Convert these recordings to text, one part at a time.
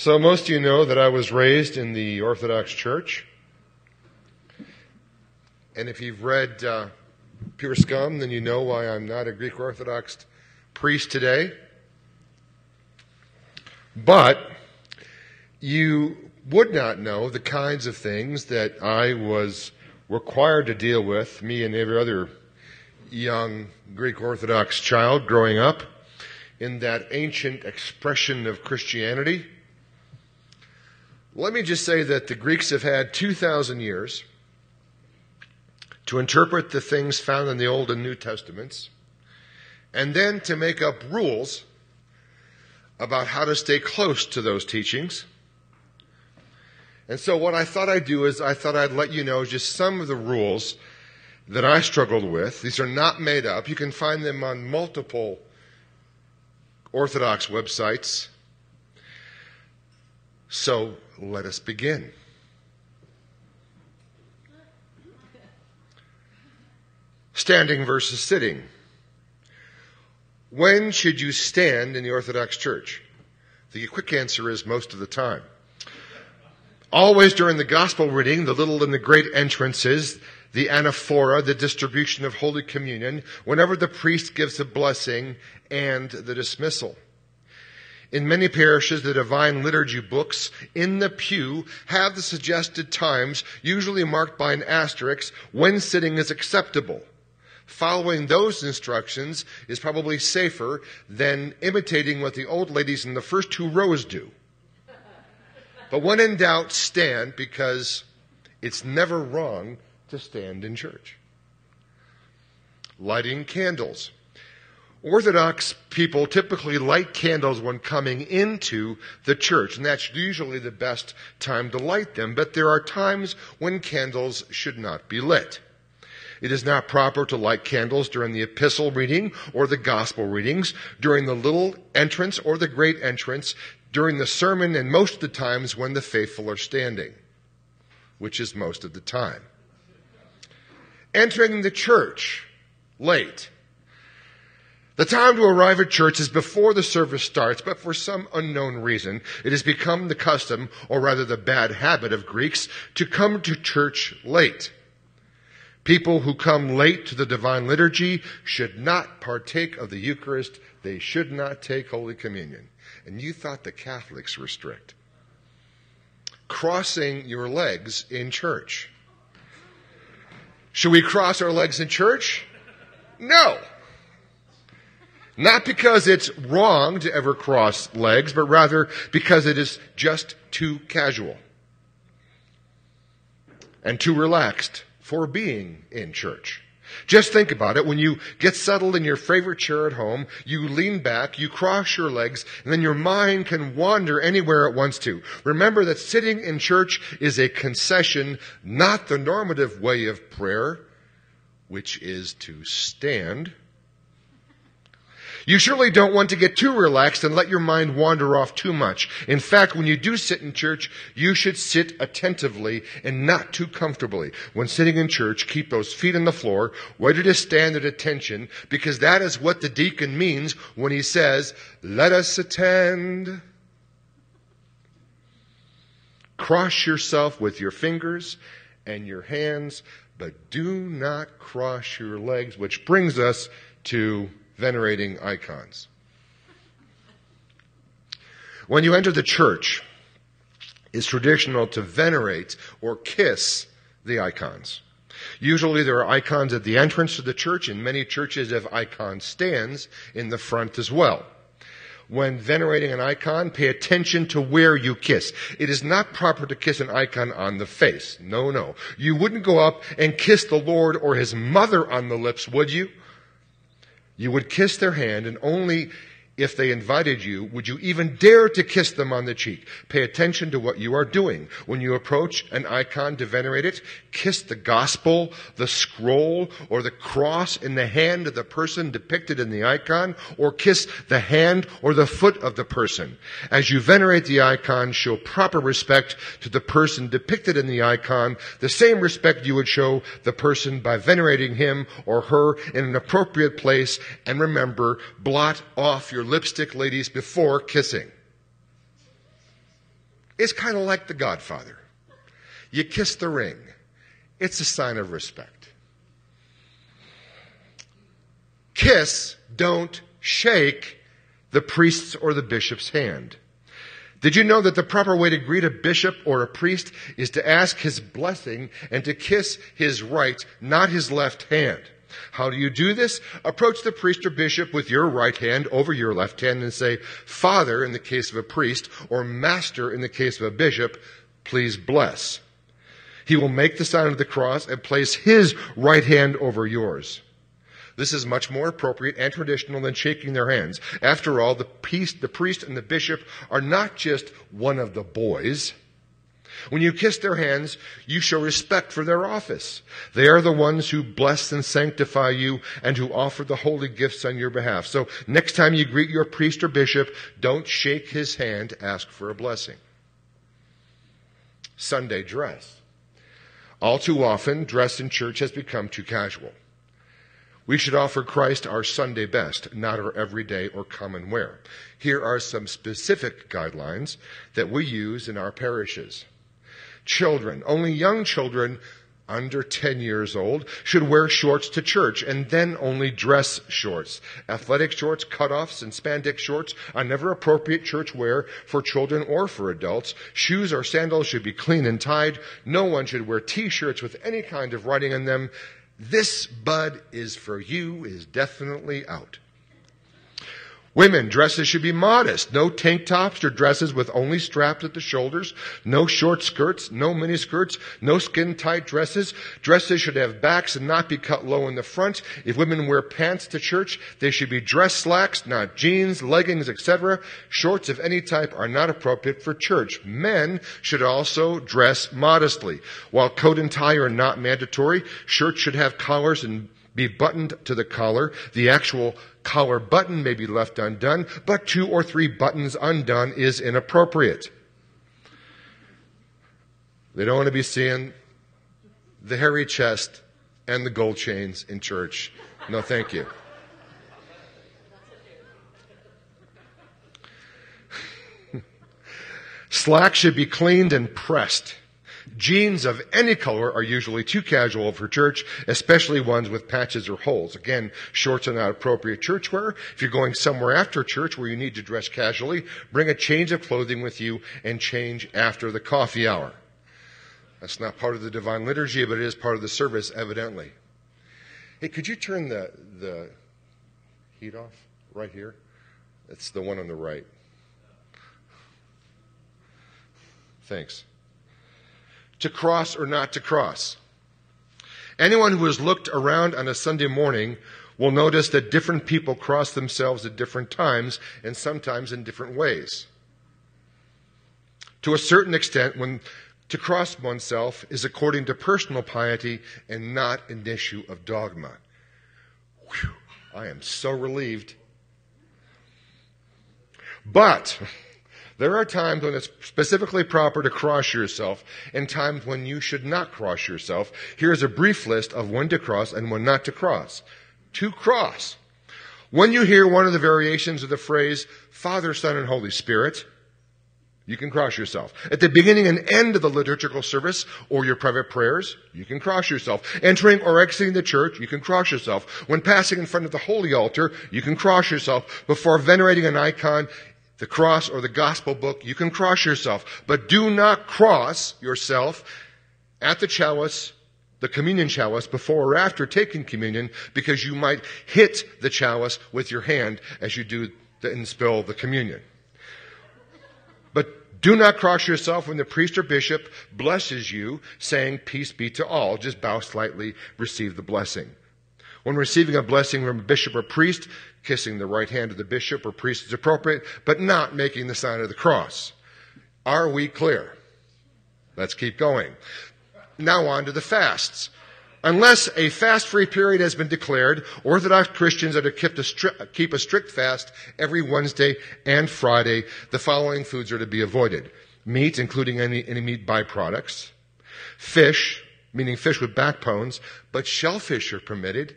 So, most of you know that I was raised in the Orthodox Church. And if you've read uh, Pure Scum, then you know why I'm not a Greek Orthodox priest today. But you would not know the kinds of things that I was required to deal with, me and every other young Greek Orthodox child growing up in that ancient expression of Christianity. Let me just say that the Greeks have had 2,000 years to interpret the things found in the Old and New Testaments, and then to make up rules about how to stay close to those teachings. And so, what I thought I'd do is I thought I'd let you know just some of the rules that I struggled with. These are not made up. You can find them on multiple Orthodox websites. So let us begin. Standing versus sitting. When should you stand in the Orthodox Church? The quick answer is most of the time. Always during the gospel reading, the little and the great entrances, the anaphora, the distribution of Holy Communion, whenever the priest gives a blessing, and the dismissal. In many parishes, the Divine Liturgy books in the pew have the suggested times, usually marked by an asterisk, when sitting is acceptable. Following those instructions is probably safer than imitating what the old ladies in the first two rows do. But when in doubt, stand because it's never wrong to stand in church. Lighting candles. Orthodox people typically light candles when coming into the church, and that's usually the best time to light them, but there are times when candles should not be lit. It is not proper to light candles during the epistle reading or the gospel readings, during the little entrance or the great entrance, during the sermon, and most of the times when the faithful are standing, which is most of the time. Entering the church late the time to arrive at church is before the service starts, but for some unknown reason, it has become the custom, or rather the bad habit of Greeks, to come to church late. People who come late to the divine liturgy should not partake of the Eucharist. They should not take Holy Communion. And you thought the Catholics were strict. Crossing your legs in church. Should we cross our legs in church? No. Not because it's wrong to ever cross legs, but rather because it is just too casual and too relaxed for being in church. Just think about it. When you get settled in your favorite chair at home, you lean back, you cross your legs, and then your mind can wander anywhere it wants to. Remember that sitting in church is a concession, not the normative way of prayer, which is to stand you surely don't want to get too relaxed and let your mind wander off too much. In fact, when you do sit in church, you should sit attentively and not too comfortably. When sitting in church, keep those feet on the floor, ready to stand at attention, because that is what the deacon means when he says, let us attend. Cross yourself with your fingers and your hands, but do not cross your legs, which brings us to venerating icons. When you enter the church, it's traditional to venerate or kiss the icons. Usually there are icons at the entrance to the church, and many churches have icon stands in the front as well. When venerating an icon, pay attention to where you kiss. It is not proper to kiss an icon on the face. No, no. You wouldn't go up and kiss the Lord or his mother on the lips, would you? You would kiss their hand, and only if they invited you, would you even dare to kiss them on the cheek? Pay attention to what you are doing. When you approach an icon to venerate it, kiss the gospel, the scroll, or the cross in the hand of the person depicted in the icon, or kiss the hand or the foot of the person. As you venerate the icon, show proper respect to the person depicted in the icon, the same respect you would show the person by venerating him or her in an appropriate place, and remember, blot off your lipstick ladies before kissing. It's kind of like the Godfather. You kiss the ring. It's a sign of respect. Kiss, don't shake the priest's or the bishop's hand. Did you know that the proper way to greet a bishop or a priest is to ask his blessing and to kiss his right, not his left hand? How do you do this? Approach the priest or bishop with your right hand over your left hand and say, Father, in the case of a priest, or Master, in the case of a bishop, please bless. He will make the sign of the cross and place his right hand over yours. This is much more appropriate and traditional than shaking their hands. After all, the priest, the priest and the bishop are not just one of the boys. When you kiss their hands, you show respect for their office. They are the ones who bless and sanctify you and who offer the holy gifts on your behalf. So next time you greet your priest or bishop, don't shake his hand, ask for a blessing. Sunday dress. All too often, dress in church has become too casual. We should offer Christ our Sunday best, not our everyday or common wear. Here are some specific guidelines that we use in our parishes. Children, only young children under 10 years old should wear shorts to church and then only dress shorts. Athletic shorts, cutoffs, and spandex shorts are never appropriate church wear for children or for adults. Shoes or sandals should be clean and tied. No one should wear t-shirts with any kind of writing on them. This bud is for you is definitely out. Women, dresses should be modest. No tank tops or dresses with only straps at the shoulders. No short skirts, no mini skirts, no skin tight dresses. Dresses should have backs and not be cut low in the front. If women wear pants to church, they should be dress slacks, not jeans, leggings, etc. Shorts of any type are not appropriate for church. Men should also dress modestly. While coat and tie are not mandatory, shirts should have collars and be buttoned to the collar. The actual collar button may be left undone, but two or three buttons undone is inappropriate. They don't want to be seeing the hairy chest and the gold chains in church. No, thank you. Slack should be cleaned and pressed. Jeans of any color are usually too casual for church, especially ones with patches or holes. Again, shorts are not appropriate church wear. If you're going somewhere after church where you need to dress casually, bring a change of clothing with you and change after the coffee hour. That's not part of the divine liturgy, but it is part of the service, evidently. Hey, could you turn the, the heat off right here? It's the one on the right. Thanks to cross or not to cross. Anyone who has looked around on a Sunday morning will notice that different people cross themselves at different times and sometimes in different ways. To a certain extent, when to cross oneself is according to personal piety and not an issue of dogma. Whew, I am so relieved. But there are times when it's specifically proper to cross yourself and times when you should not cross yourself. Here's a brief list of when to cross and when not to cross. To cross. When you hear one of the variations of the phrase Father, Son, and Holy Spirit, you can cross yourself. At the beginning and end of the liturgical service or your private prayers, you can cross yourself. Entering or exiting the church, you can cross yourself. When passing in front of the holy altar, you can cross yourself. Before venerating an icon, the cross or the gospel book, you can cross yourself, but do not cross yourself at the chalice, the communion chalice, before or after taking communion, because you might hit the chalice with your hand as you do the, and spill the communion. But do not cross yourself when the priest or bishop blesses you, saying, Peace be to all. Just bow slightly, receive the blessing. When receiving a blessing from a bishop or priest, kissing the right hand of the bishop or priest is appropriate, but not making the sign of the cross. Are we clear? Let's keep going. Now on to the fasts. Unless a fast free period has been declared, Orthodox Christians are to keep a, stri- keep a strict fast every Wednesday and Friday. The following foods are to be avoided. Meat, including any, any meat byproducts. Fish, meaning fish with backbones, but shellfish are permitted.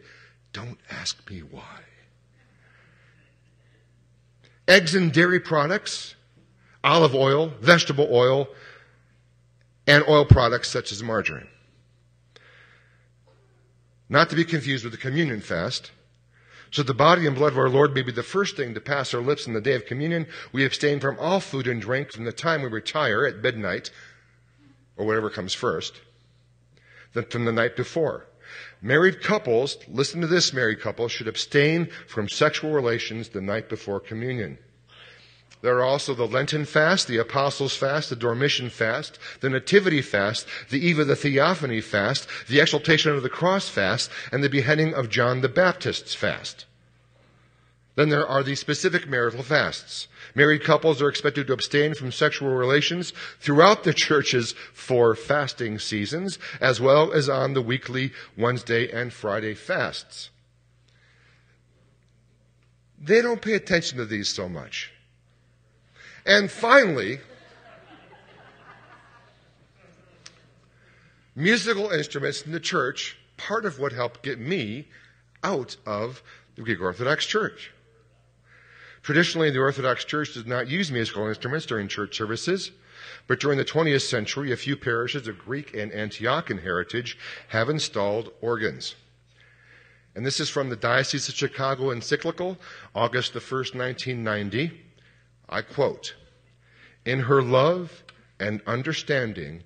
Don't ask me why. Eggs and dairy products olive oil, vegetable oil, and oil products such as margarine. Not to be confused with the communion fast. So the body and blood of our Lord may be the first thing to pass our lips in the day of communion. We abstain from all food and drink from the time we retire at midnight, or whatever comes first, than from the night before. Married couples, listen to this, married couples, should abstain from sexual relations the night before communion. There are also the Lenten fast, the Apostles' fast, the Dormition fast, the Nativity fast, the Eve of the Theophany fast, the Exaltation of the Cross fast, and the beheading of John the Baptist's fast. Then there are the specific marital fasts. Married couples are expected to abstain from sexual relations throughout the church's four fasting seasons, as well as on the weekly Wednesday and Friday fasts. They don't pay attention to these so much. And finally, musical instruments in the church, part of what helped get me out of the Greek Orthodox Church. Traditionally, the Orthodox Church does not use musical instruments during church services, but during the 20th century, a few parishes of Greek and Antiochian heritage have installed organs. And this is from the Diocese of Chicago encyclical, August the 1st, 1990. I quote, In her love and understanding,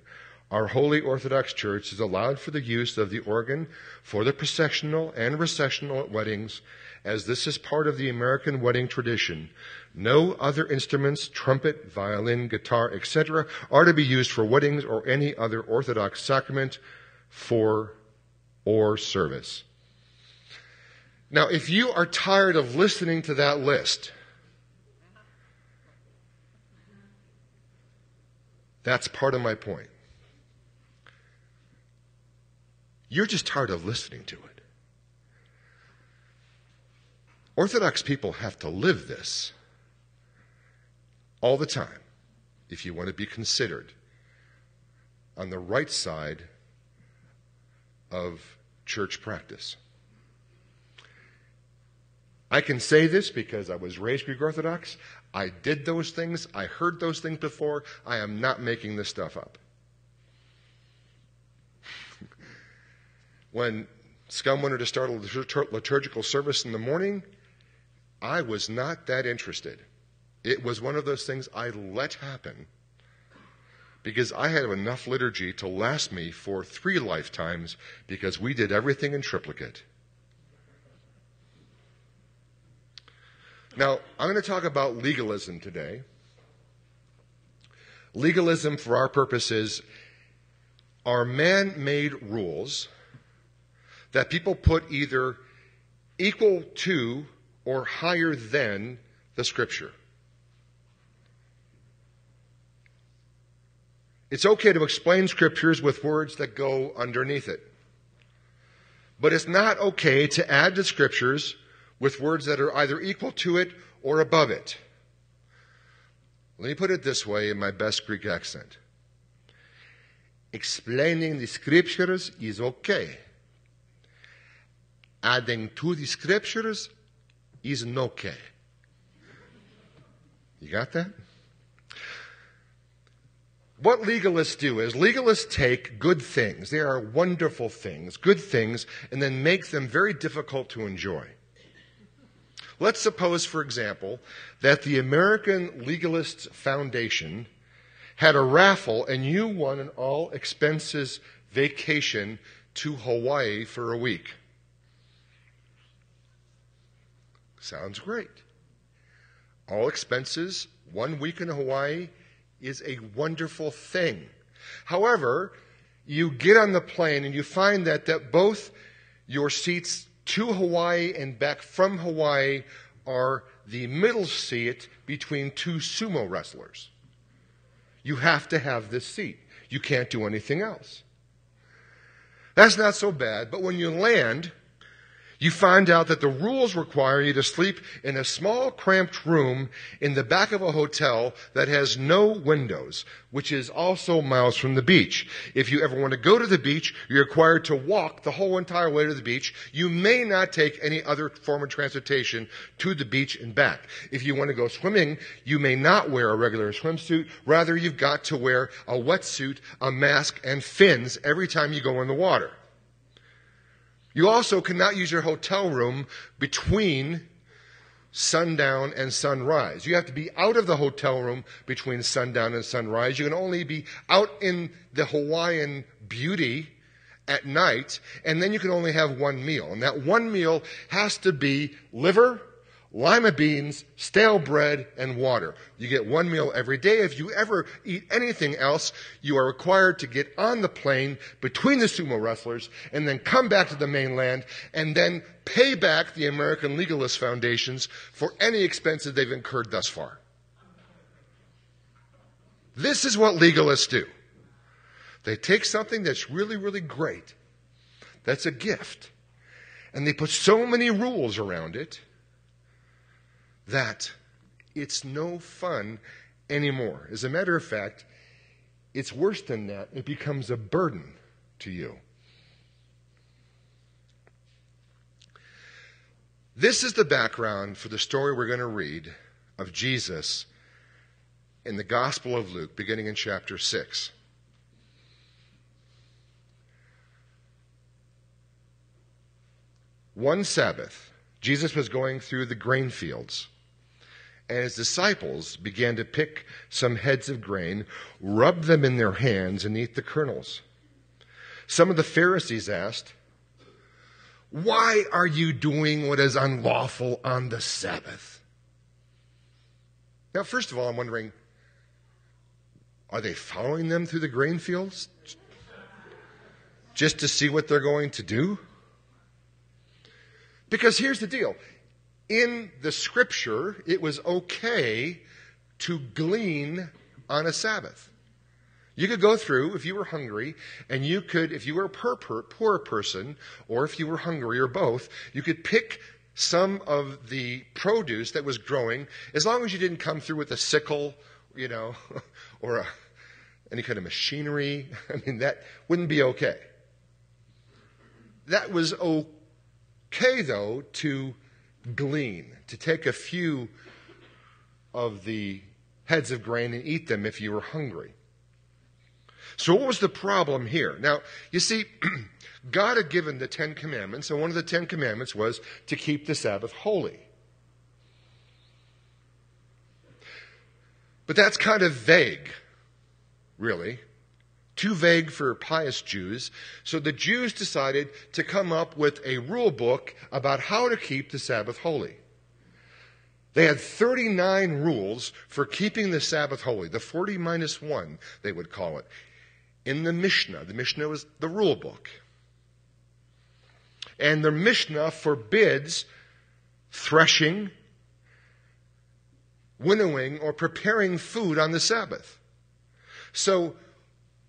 our Holy Orthodox Church has allowed for the use of the organ for the processional and recessional at weddings, as this is part of the American wedding tradition. No other instruments, trumpet, violin, guitar, etc., are to be used for weddings or any other Orthodox sacrament for or service. Now, if you are tired of listening to that list, That's part of my point. You're just tired of listening to it. Orthodox people have to live this all the time if you want to be considered on the right side of church practice. I can say this because I was raised Greek Orthodox. I did those things. I heard those things before. I am not making this stuff up. when Scum wanted to start a liturgical service in the morning, I was not that interested. It was one of those things I let happen because I had enough liturgy to last me for three lifetimes because we did everything in triplicate. Now, I'm going to talk about legalism today. Legalism, for our purposes, are man made rules that people put either equal to or higher than the Scripture. It's okay to explain Scriptures with words that go underneath it. But it's not okay to add to Scriptures with words that are either equal to it or above it. Let me put it this way in my best Greek accent. Explaining the scriptures is okay. Adding to the scriptures is no okay. You got that? What legalists do is legalists take good things, they are wonderful things, good things, and then make them very difficult to enjoy. Let's suppose, for example, that the American Legalists Foundation had a raffle and you won an all expenses vacation to Hawaii for a week. Sounds great. All expenses, one week in Hawaii, is a wonderful thing. However, you get on the plane and you find that, that both your seats to Hawaii and back from Hawaii are the middle seat between two sumo wrestlers. You have to have this seat. You can't do anything else. That's not so bad, but when you land, you find out that the rules require you to sleep in a small cramped room in the back of a hotel that has no windows, which is also miles from the beach. If you ever want to go to the beach, you're required to walk the whole entire way to the beach. You may not take any other form of transportation to the beach and back. If you want to go swimming, you may not wear a regular swimsuit. Rather, you've got to wear a wetsuit, a mask, and fins every time you go in the water. You also cannot use your hotel room between sundown and sunrise. You have to be out of the hotel room between sundown and sunrise. You can only be out in the Hawaiian beauty at night, and then you can only have one meal. And that one meal has to be liver, lima beans, stale bread, and water. You get one meal every day. If you ever eat anything else, you are required to get on the plane between the sumo wrestlers and then come back to the mainland and then pay back the American Legalist Foundations for any expenses they've incurred thus far. This is what legalists do. They take something that's really, really great, that's a gift, and they put so many rules around it that it's no fun anymore. As a matter of fact, it's worse than that. It becomes a burden to you. This is the background for the story we're going to read of Jesus in the Gospel of Luke, beginning in chapter 6. One Sabbath, Jesus was going through the grain fields and his disciples began to pick some heads of grain, rub them in their hands, and eat the kernels. Some of the Pharisees asked, Why are you doing what is unlawful on the Sabbath? Now, first of all, I'm wondering, are they following them through the grain fields just to see what they're going to do? Because here's the deal in the scripture, it was okay to glean on a Sabbath. You could go through if you were hungry, and you could, if you were a poor, poor person, or if you were hungry, or both, you could pick some of the produce that was growing, as long as you didn't come through with a sickle, you know, or a, any kind of machinery. I mean, that wouldn't be okay. That was okay, though, to glean, to take a few of the heads of grain and eat them if you were hungry. So, what was the problem here? Now, you see, God had given the Ten Commandments, and one of the Ten Commandments was to keep the Sabbath holy. But that's kind of vague, really too vague for pious Jews, so the Jews decided to come up with a rule book about how to keep the Sabbath holy. They had 39 rules for keeping the Sabbath holy, the 40 minus 1, they would call it, in the Mishnah. The Mishnah was the rule book. And the Mishnah forbids threshing, winnowing, or preparing food on the Sabbath. So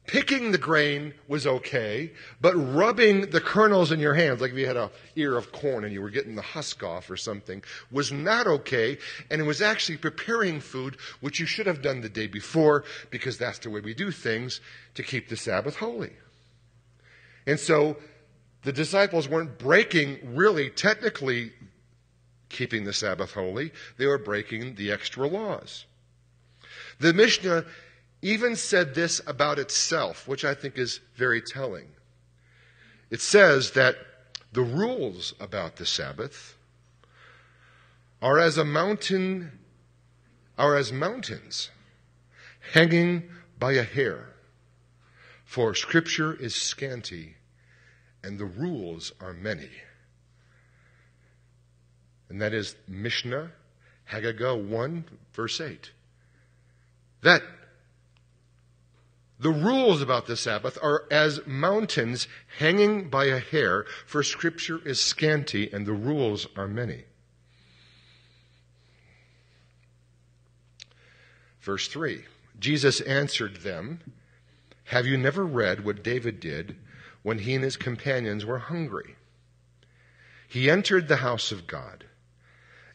picking the grain was okay, but rubbing the kernels in your hands, like if you had a ear of corn and you were getting the husk off or something, was not okay. And it was actually preparing food, which you should have done the day before, because that's the way we do things to keep the Sabbath holy. And so the disciples weren't breaking, really, technically, keeping the Sabbath holy. They were breaking the extra laws. The Mishnah even said this about itself, which I think is very telling. It says that the rules about the Sabbath are as a mountain, are as mountains hanging by a hair. For scripture is scanty and the rules are many. And that is Mishnah, Haggadah 1, verse 8. That the rules about the Sabbath are as mountains hanging by a hair, for Scripture is scanty and the rules are many. Verse 3 Jesus answered them, Have you never read what David did when he and his companions were hungry? he entered the house of God,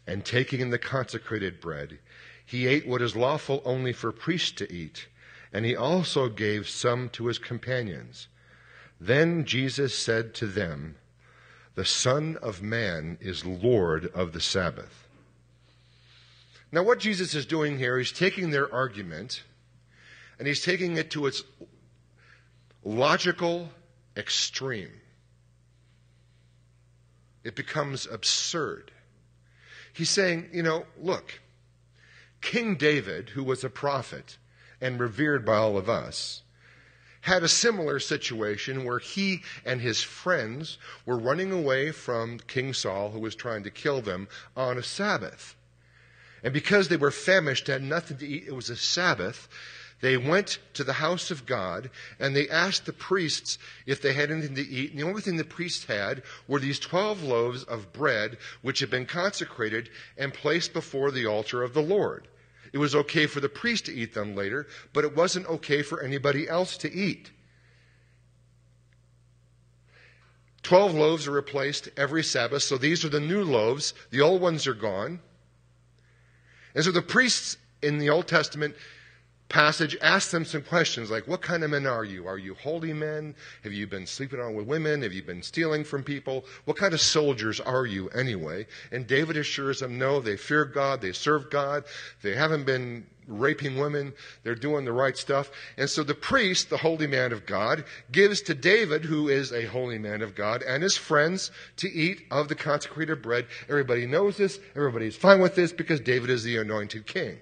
and taking in the consecrated bread, he ate what is lawful only for priests to eat, and he also gave some to his companions. Then Jesus said to them, The Son of Man is Lord of the Sabbath. Now, what Jesus is doing here, he's taking their argument and he's taking it to its logical extreme. It becomes absurd. He's saying, you know, look, King David, who was a prophet and revered by all of us, had a similar situation where he and his friends were running away from King Saul, who was trying to kill them, on a Sabbath. And because they were famished, had nothing to eat, it was a Sabbath, they went to the house of God and they asked the priests if they had anything to eat. And the only thing the priests had were these 12 loaves of bread, which had been consecrated and placed before the altar of the Lord. It was okay for the priest to eat them later, but it wasn't okay for anybody else to eat. Twelve loaves are replaced every Sabbath, so these are the new loaves. The old ones are gone. And so the priests in the Old Testament passage asks them some questions like, What kind of men are you? Are you holy men? Have you been sleeping on with women? Have you been stealing from people? What kind of soldiers are you anyway? And David assures them, No, they fear God, they serve God, they haven't been raping women, they're doing the right stuff. And so the priest, the holy man of God, gives to David, who is a holy man of God, and his friends to eat of the consecrated bread. Everybody knows this, everybody's fine with this because David is the anointed king.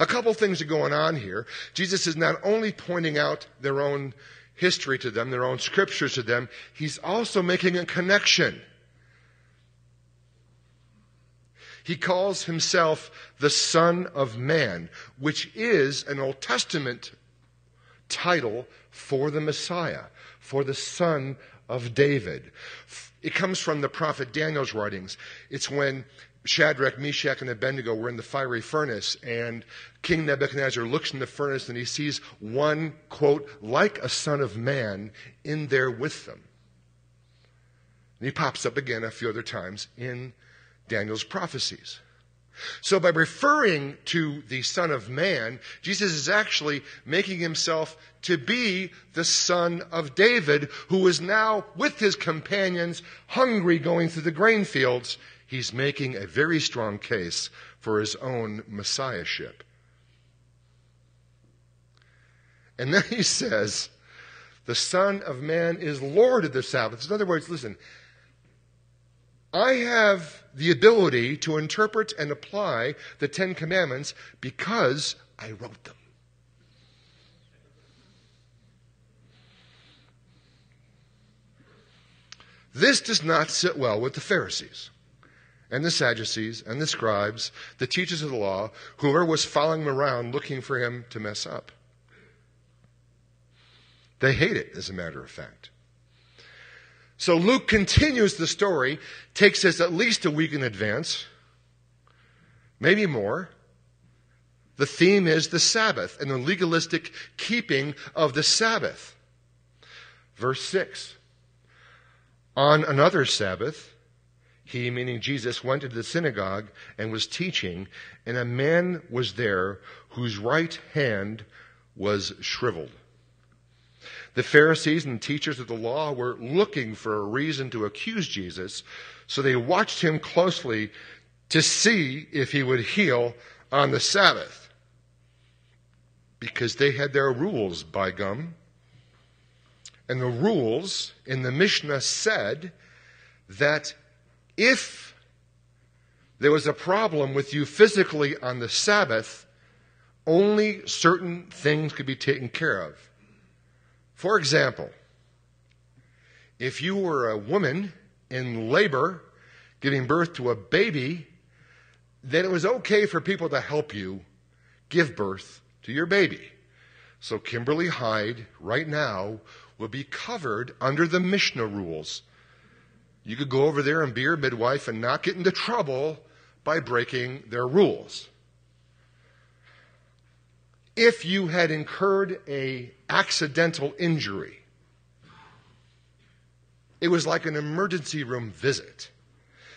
A couple things are going on here. Jesus is not only pointing out their own history to them, their own scriptures to them, he's also making a connection. He calls himself the Son of Man, which is an Old Testament title for the Messiah, for the Son of David. It comes from the prophet Daniel's writings. It's when Shadrach, Meshach, and Abednego were in the fiery furnace, and King Nebuchadnezzar looks in the furnace and he sees one, quote, like a son of man in there with them. And he pops up again a few other times in Daniel's prophecies. So by referring to the Son of Man, Jesus is actually making himself to be the Son of David, who is now with his companions, hungry going through the grain fields he's making a very strong case for his own messiahship. And then he says, the Son of Man is Lord of the Sabbath. In other words, listen, I have the ability to interpret and apply the Ten Commandments because I wrote them. This does not sit well with the Pharisees and the Sadducees and the scribes, the teachers of the law, whoever was following him around looking for him to mess up. They hate it, as a matter of fact. So Luke continues the story, takes us at least a week in advance, maybe more. The theme is the Sabbath and the legalistic keeping of the Sabbath. Verse 6 On another Sabbath, he, meaning Jesus, went to the synagogue and was teaching, and a man was there whose right hand was shriveled. The Pharisees and teachers of the law were looking for a reason to accuse Jesus, so they watched him closely to see if he would heal on the Sabbath. Because they had their rules, by gum. And the rules in the Mishnah said that if there was a problem with you physically on the Sabbath, only certain things could be taken care of. For example, if you were a woman in labor giving birth to a baby, then it was okay for people to help you give birth to your baby. So Kimberly Hyde, right now, will be covered under the Mishnah rules you could go over there and be your midwife and not get into trouble by breaking their rules. If you had incurred a accidental injury, It was like an emergency room visit.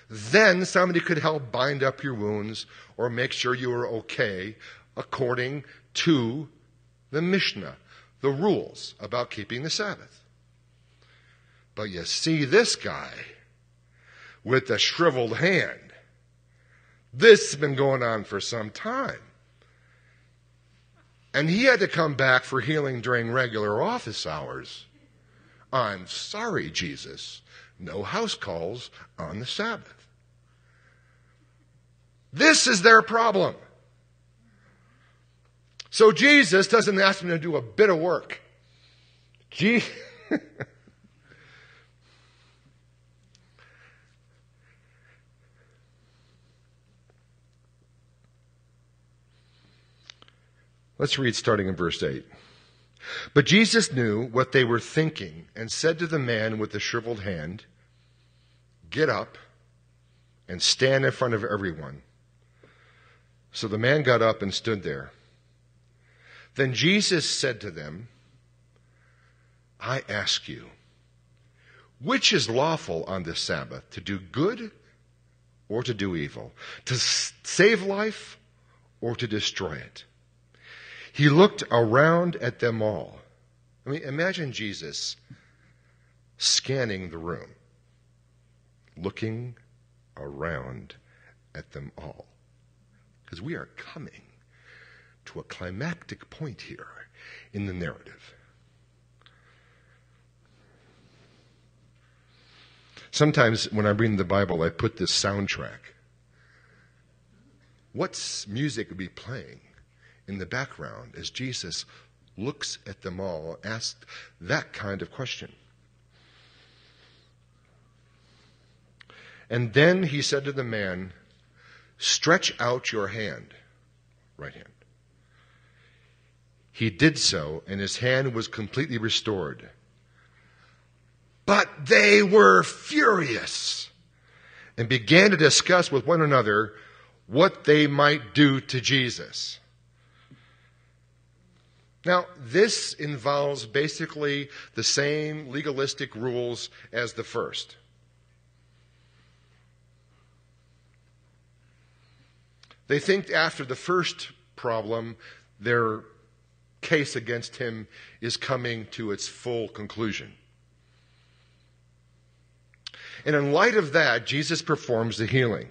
Then somebody could help bind up your wounds or make sure you were okay according to the Mishnah, the rules about keeping the Sabbath. But you see this guy with a shriveled hand. This has been going on for some time. And he had to come back for healing during regular office hours. I'm sorry, Jesus. No house calls on the Sabbath. This is their problem. So Jesus doesn't ask them to do a bit of work. Gee. Let's read starting in verse 8. But Jesus knew what they were thinking and said to the man with the shriveled hand, Get up and stand in front of everyone. So the man got up and stood there. Then Jesus said to them, I ask you, which is lawful on this Sabbath, to do good or to do evil, to save life or to destroy it? He looked around at them all. I mean, imagine Jesus scanning the room, looking around at them all. Because we are coming to a climactic point here in the narrative. Sometimes when I read the Bible, I put this soundtrack. What music would be playing in the background as Jesus looks at them all, asks that kind of question. And then he said to the man, Stretch out your hand, right hand. He did so, and his hand was completely restored. But they were furious and began to discuss with one another what they might do to Jesus. Now, this involves basically the same legalistic rules as the first. They think after the first problem, their case against him is coming to its full conclusion. And in light of that, Jesus performs the healing.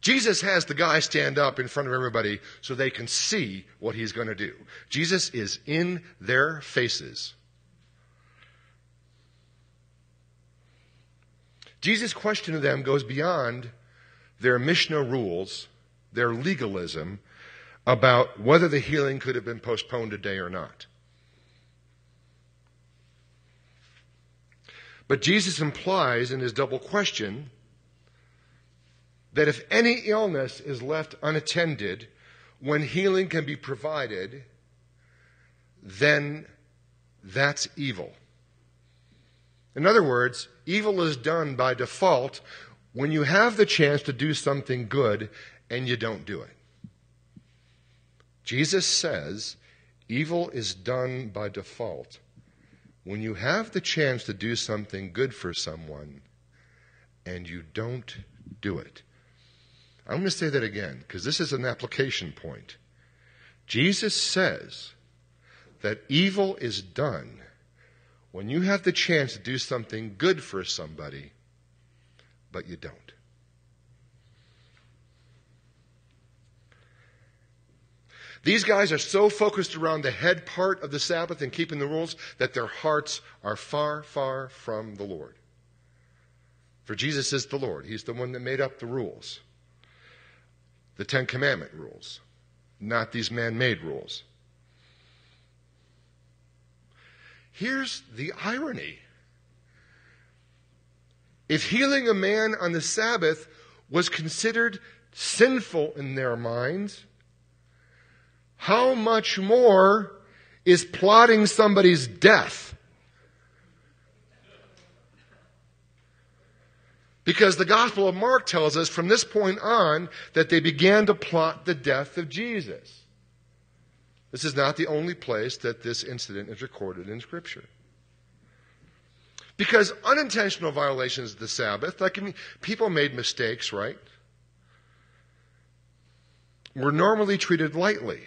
Jesus has the guy stand up in front of everybody so they can see what he's going to do. Jesus is in their faces. Jesus' question to them goes beyond their Mishnah rules, their legalism about whether the healing could have been postponed a day or not. But Jesus implies in his double question that if any illness is left unattended when healing can be provided, then that's evil. In other words, evil is done by default when you have the chance to do something good and you don't do it. Jesus says evil is done by default when you have the chance to do something good for someone and you don't do it. I'm going to say that again because this is an application point. Jesus says that evil is done when you have the chance to do something good for somebody, but you don't. These guys are so focused around the head part of the Sabbath and keeping the rules that their hearts are far, far from the Lord. For Jesus is the Lord, He's the one that made up the rules the Ten Commandment rules, not these man made rules. Here's the irony. If healing a man on the Sabbath was considered sinful in their minds, how much more is plotting somebody's death Because the Gospel of Mark tells us from this point on that they began to plot the death of Jesus. This is not the only place that this incident is recorded in Scripture. Because unintentional violations of the Sabbath, like mean, people made mistakes, right? Were normally treated lightly.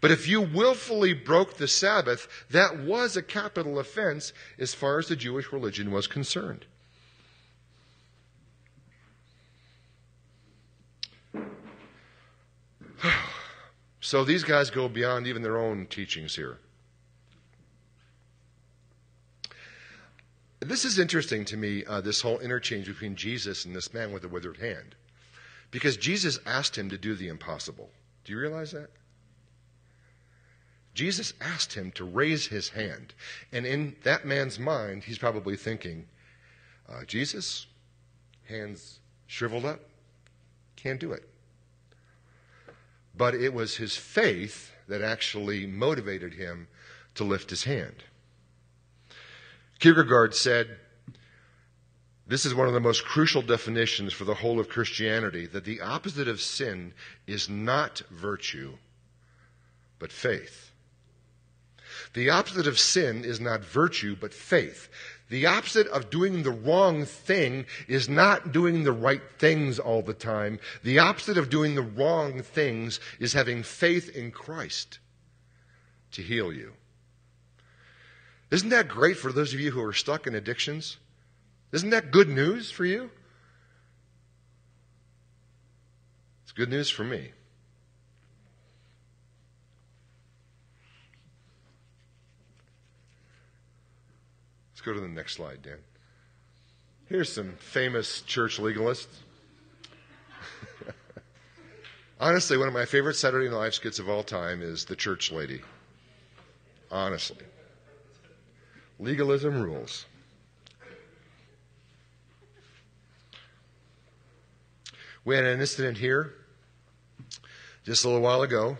But if you willfully broke the Sabbath, that was a capital offense as far as the Jewish religion was concerned. so these guys go beyond even their own teachings here. This is interesting to me, uh, this whole interchange between Jesus and this man with the withered hand. Because Jesus asked him to do the impossible. Do you realize that? Jesus asked him to raise his hand. And in that man's mind, he's probably thinking, uh, Jesus, hands shriveled up, can't do it. But it was his faith that actually motivated him to lift his hand. Kierkegaard said, this is one of the most crucial definitions for the whole of Christianity that the opposite of sin is not virtue, but faith. The opposite of sin is not virtue, but faith. The opposite of doing the wrong thing is not doing the right things all the time. The opposite of doing the wrong things is having faith in Christ to heal you. Isn't that great for those of you who are stuck in addictions? Isn't that good news for you? It's good news for me. Go to the next slide, Dan. Here's some famous church legalists. Honestly, one of my favorite Saturday Night Live skits of all time is The Church Lady. Honestly. Legalism rules. We had an incident here just a little while ago.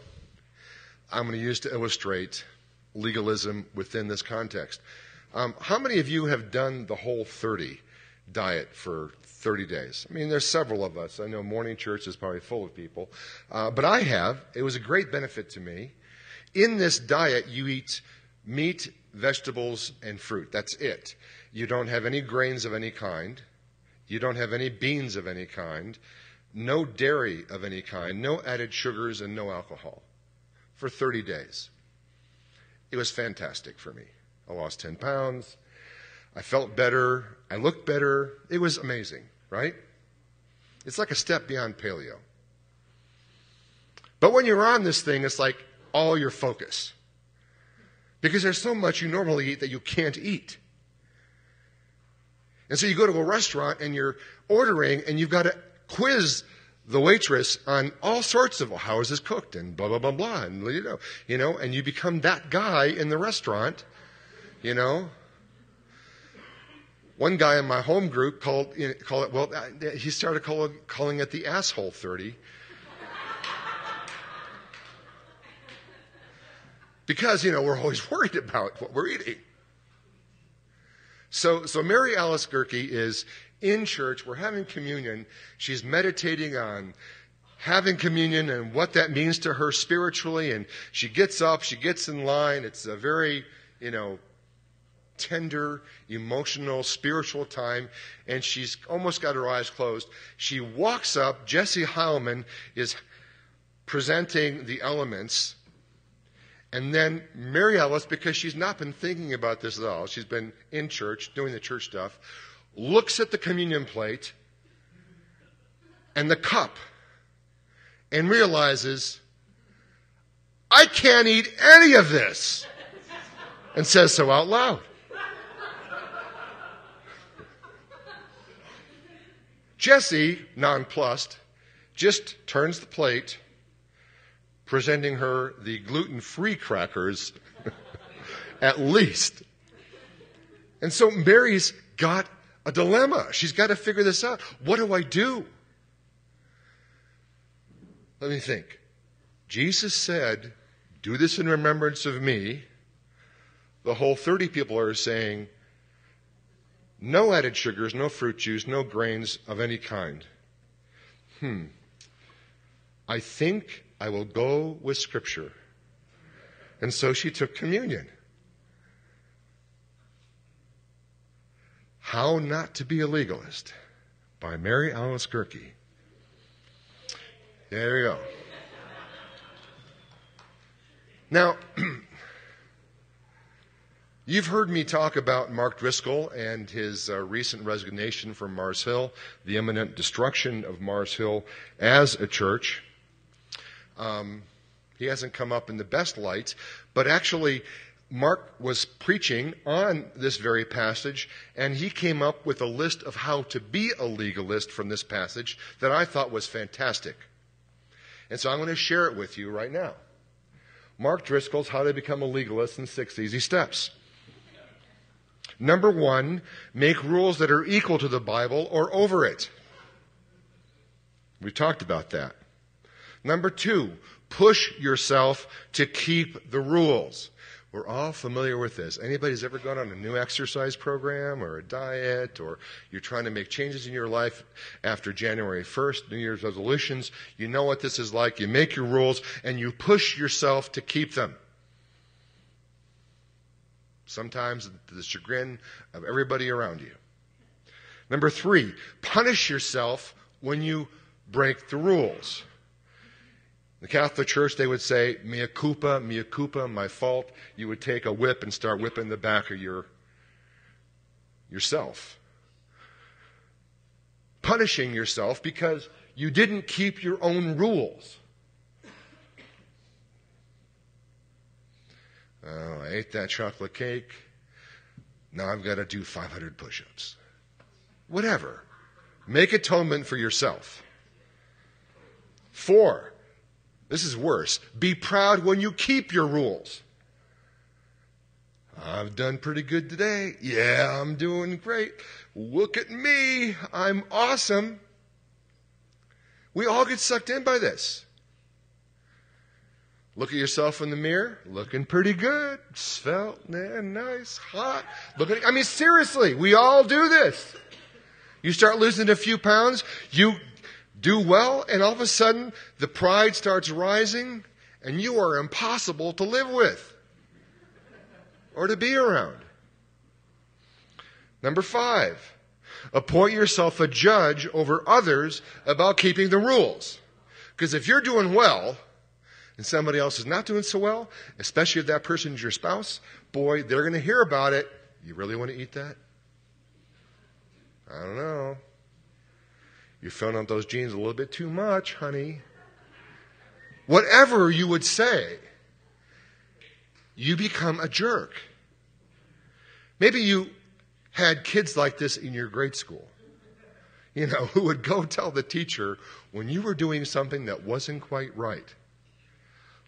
I'm going to use to illustrate legalism within this context. Um, how many of you have done the whole 30 diet for 30 days? I mean, there's several of us. I know morning church is probably full of people, uh, but I have. It was a great benefit to me. In this diet, you eat meat, vegetables, and fruit. That's it. You don't have any grains of any kind. You don't have any beans of any kind. No dairy of any kind. No added sugars and no alcohol for 30 days. It was fantastic for me. I lost 10 pounds. I felt better. I looked better. It was amazing, right? It's like a step beyond paleo. But when you're on this thing, it's like all your focus because there's so much you normally eat that you can't eat. And so you go to a restaurant and you're ordering and you've got to quiz the waitress on all sorts of well, how is this cooked and blah blah blah blah and you know you know and you become that guy in the restaurant you know one guy in my home group called call it well uh, he started call, calling it the asshole 30 Because, you know, we're always worried about what we're eating. So, so Mary Alice Gerke is in church. We're having communion. She's meditating on having communion and what that means to her spiritually. And she gets up, she gets in line. It's a very, you know, tender, emotional, spiritual time, and she's almost got her eyes closed. She walks up. Jesse Heilman is presenting the elements and then Mary Alice, because she's not been thinking about this at all, she's been in church, doing the church stuff, looks at the communion plate and the cup and realizes, I can't eat any of this, and says so out loud. Jesse, nonplussed, just turns the plate presenting her the gluten free crackers at least. And so Mary's got a dilemma. She's got to figure this out. What do I do? Let me think. Jesus said, Do this in remembrance of me. The whole 30 people are saying, No added sugars, no fruit juice, no grains of any kind. Hmm. I think I will go with Scripture. And so she took communion. How Not to Be a Legalist by Mary Alice Gerke. There you go. Now, you've heard me talk about Mark Driscoll and his uh, recent resignation from Mars Hill, the imminent destruction of Mars Hill as a church. Um, he hasn't come up in the best light, but actually, Mark was preaching on this very passage, and he came up with a list of how to be a legalist from this passage that I thought was fantastic. And so I'm going to share it with you right now. Mark Driscoll's How to Become a Legalist in Six Easy Steps. Number one, make rules that are equal to the Bible or over it. We talked about that. Number two, push yourself to keep the rules. We're all familiar with this. Anybody's ever gone on a new exercise program or a diet or you're trying to make changes in your life after January 1st, New Year's resolutions, you know what this is like. You make your rules and you push yourself to keep them. Sometimes to the chagrin of everybody around you. Number three, punish yourself when you break the rules the Catholic Church, they would say, mea culpa, mea culpa, my fault. You would take a whip and start whipping the back of your yourself. Punishing yourself because you didn't keep your own rules. Oh, I ate that chocolate cake. Now I've got to do 500 push ups. Whatever. Make atonement for yourself. Four, this is worse. Be proud when you keep your rules. I've done pretty good today. Yeah, I'm doing great. Look at me. I'm awesome. We all get sucked in by this. Look at yourself in the mirror. Looking pretty good. Svelte, nice, hot. Look at, I mean, seriously, we all do this. You start losing a few pounds, you do well, and all of a sudden the pride starts rising, and you are impossible to live with or to be around. Number five, appoint yourself a judge over others about keeping the rules. Because if you're doing well, and somebody else is not doing so well, especially if that person's your spouse, boy, they're going to hear about it. You really want to eat that? I don't know. You're filling out those jeans a little bit too much, honey. Whatever you would say, you become a jerk. Maybe you had kids like this in your grade school, you know, who would go tell the teacher when you were doing something that wasn't quite right,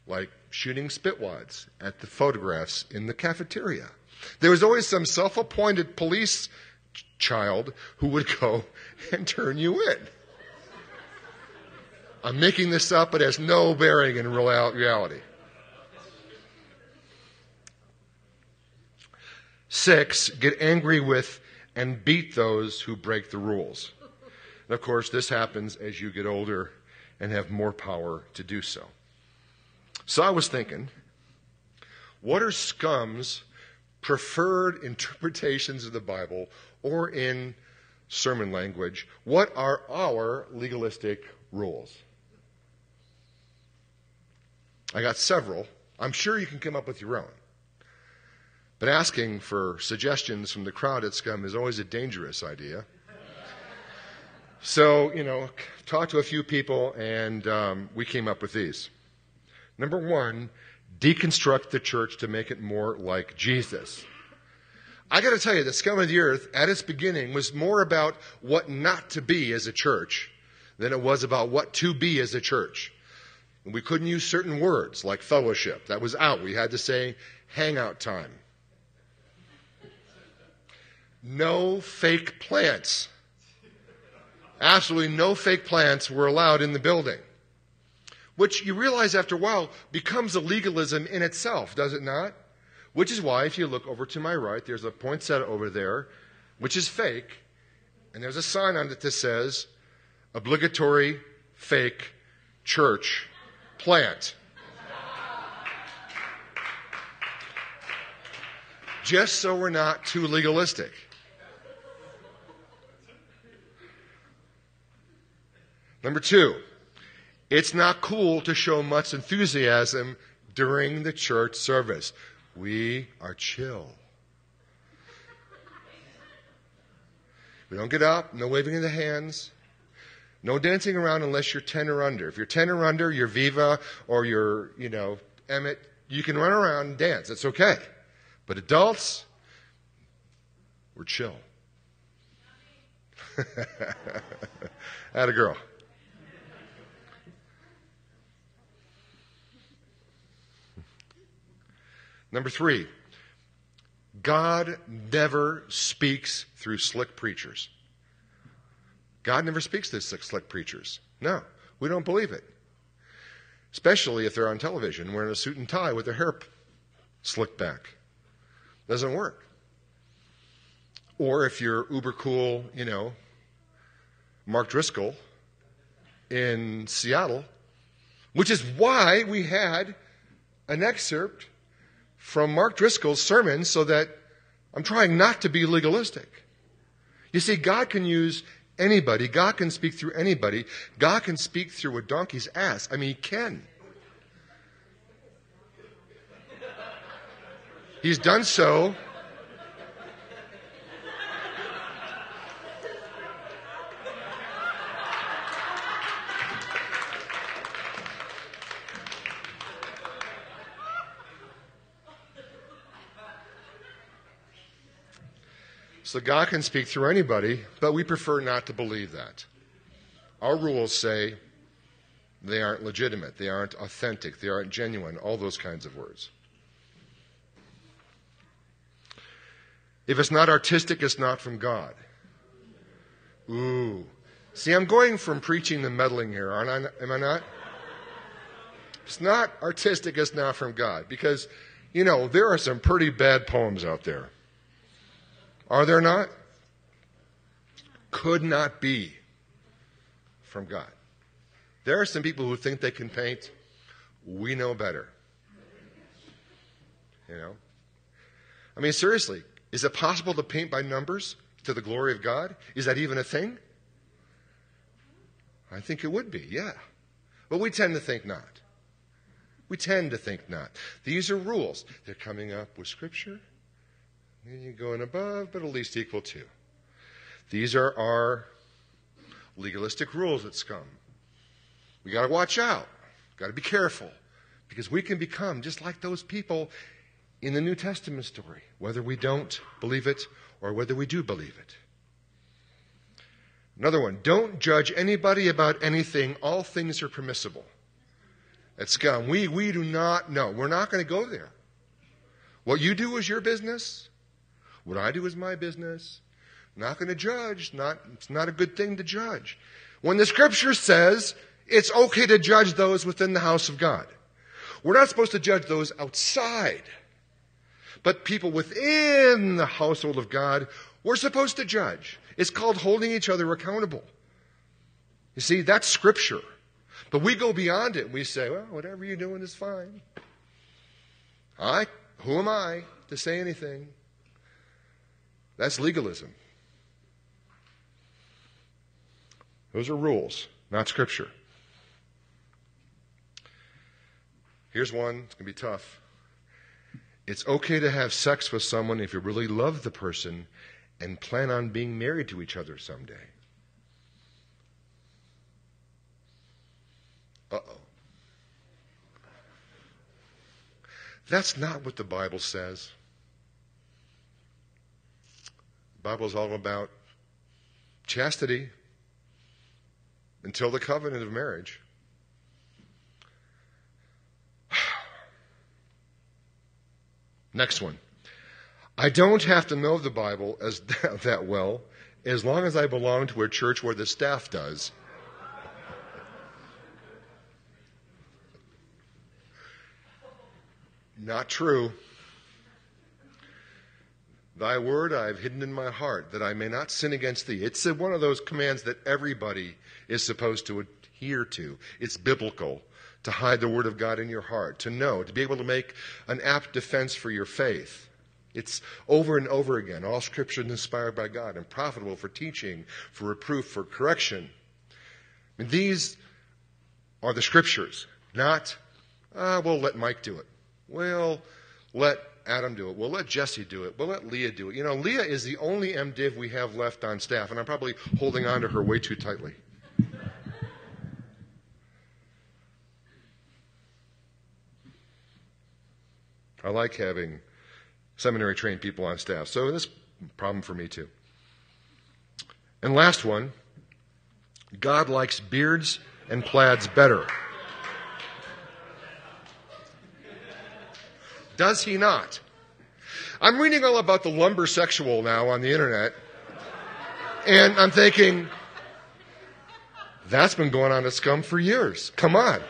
like shooting spitwads at the photographs in the cafeteria. There was always some self appointed police child who would go and turn you in. I'm making this up, it has no bearing in reality. Six, get angry with and beat those who break the rules. And of course, this happens as you get older and have more power to do so. So I was thinking, what are scum's preferred interpretations of the Bible or in sermon language, what are our legalistic rules? I got several. I'm sure you can come up with your own. But asking for suggestions from the crowd at Scum is always a dangerous idea. So, you know, talked to a few people and um, we came up with these. Number one, deconstruct the church to make it more like Jesus. I got to tell you, the scum of the earth at its beginning was more about what not to be as a church than it was about what to be as a church. We couldn't use certain words like fellowship. That was out. We had to say hangout time. No fake plants. Absolutely no fake plants were allowed in the building which you realize after a while becomes a legalism in itself, does it not? Which is why, if you look over to my right, there's a poinsettia over there, which is fake, and there's a sign on it that says, obligatory fake church plant. Just so we're not too legalistic. Number two, it's not cool to show much enthusiasm during the church service. We are chill. We don't get up, no waving of the hands, no dancing around unless you're 10 or under. If you're 10 or under, you're Viva or you're, you know, Emmett, you can run around and dance. It's okay. But adults, we're chill. Had a girl. Number three, God never speaks through slick preachers. God never speaks through slick preachers. No, we don't believe it. Especially if they're on television wearing a suit and tie with their hair slicked back. Doesn't work. Or if you're uber cool, you know, Mark Driscoll in Seattle, which is why we had an excerpt from Mark Driscoll's sermon so that I'm trying not to be legalistic. You see, God can use anybody. God can speak through anybody. God can speak through a donkey's ass. I mean, He can. He's done so So God can speak through anybody, but we prefer not to believe that. Our rules say they aren't legitimate, they aren't authentic, they aren't genuine, all those kinds of words. If it's not artistic, it's not from God. Ooh. See, I'm going from preaching to meddling here, aren't I? Am I not? It's not artistic, it's not from God. Because, you know, there are some pretty bad poems out there. Are there not? Could not be from God. There are some people who think they can paint. We know better. You know? I mean, seriously, is it possible to paint by numbers to the glory of God? Is that even a thing? I think it would be, yeah. But we tend to think not. We tend to think not. These are rules. They're coming up with Scripture. You're going above, but at least equal to. These are our legalistic rules at scum. We got to watch out. Got to be careful because we can become just like those people in the New Testament story, whether we don't believe it or whether we do believe it. Another one, don't judge anybody about anything. All things are permissible. At scum, we, we do not know. We're not going to go there. What you do is your business. What I do is my business. I'm not going to judge. Not, it's not a good thing to judge. When the scripture says it's okay to judge those within the house of God, we're not supposed to judge those outside. But people within the household of God, we're supposed to judge. It's called holding each other accountable. You see, that's scripture. But we go beyond it. We say, well, whatever you're doing is fine. I, who am I to say anything? That's legalism. Those are rules, not scripture. Here's one, it's going to be tough. It's okay to have sex with someone if you really love the person and plan on being married to each other someday. Uh oh. That's not what the Bible says. Bible is all about chastity until the covenant of marriage. Next one. I don't have to know the Bible as that well as long as I belong to a church where the staff does. Not true. Thy word I have hidden in my heart, that I may not sin against thee. It's one of those commands that everybody is supposed to adhere to. It's biblical to hide the word of God in your heart, to know, to be able to make an apt defense for your faith. It's over and over again. All scripture is inspired by God and profitable for teaching, for reproof, for correction. And these are the scriptures, not, uh, we'll let Mike do it. We'll let Adam do it. We'll let Jesse do it. We'll let Leah do it. You know, Leah is the only MDiv we have left on staff, and I'm probably holding on to her way too tightly. I like having seminary trained people on staff, so this problem for me too. And last one God likes beards and plaids better. Does he not? I'm reading all about the lumber sexual now on the internet, and I'm thinking, that's been going on at Scum for years. Come on.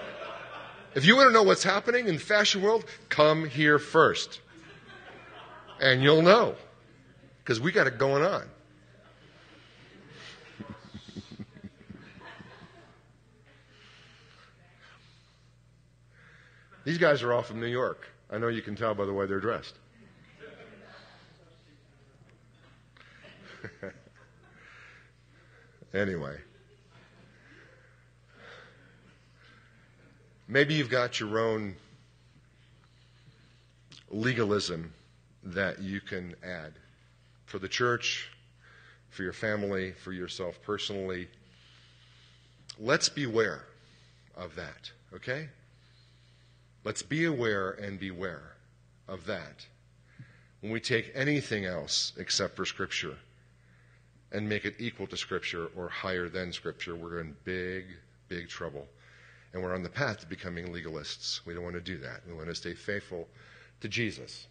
If you want to know what's happening in the fashion world, come here first. And you'll know. Because we got it going on. These guys are all from New York. I know you can tell by the way they're dressed. anyway. Maybe you've got your own legalism that you can add for the church, for your family, for yourself personally. Let's beware of that, okay? Let's be aware and beware of that. When we take anything else except for Scripture and make it equal to Scripture or higher than Scripture, we're in big, big trouble. And we're on the path to becoming legalists. We don't want to do that. We want to stay faithful to Jesus.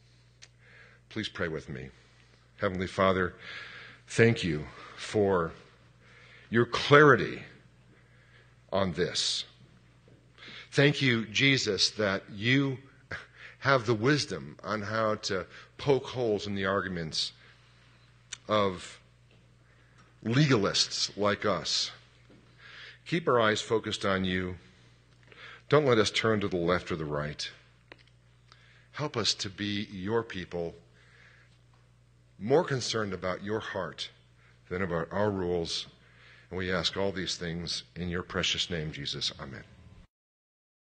Please pray with me. Heavenly Father, thank you for your clarity on this. Thank you, Jesus, that you have the wisdom on how to poke holes in the arguments of legalists like us. Keep our eyes focused on you. Don't let us turn to the left or the right. Help us to be your people, more concerned about your heart than about our rules. And we ask all these things in your precious name, Jesus. Amen.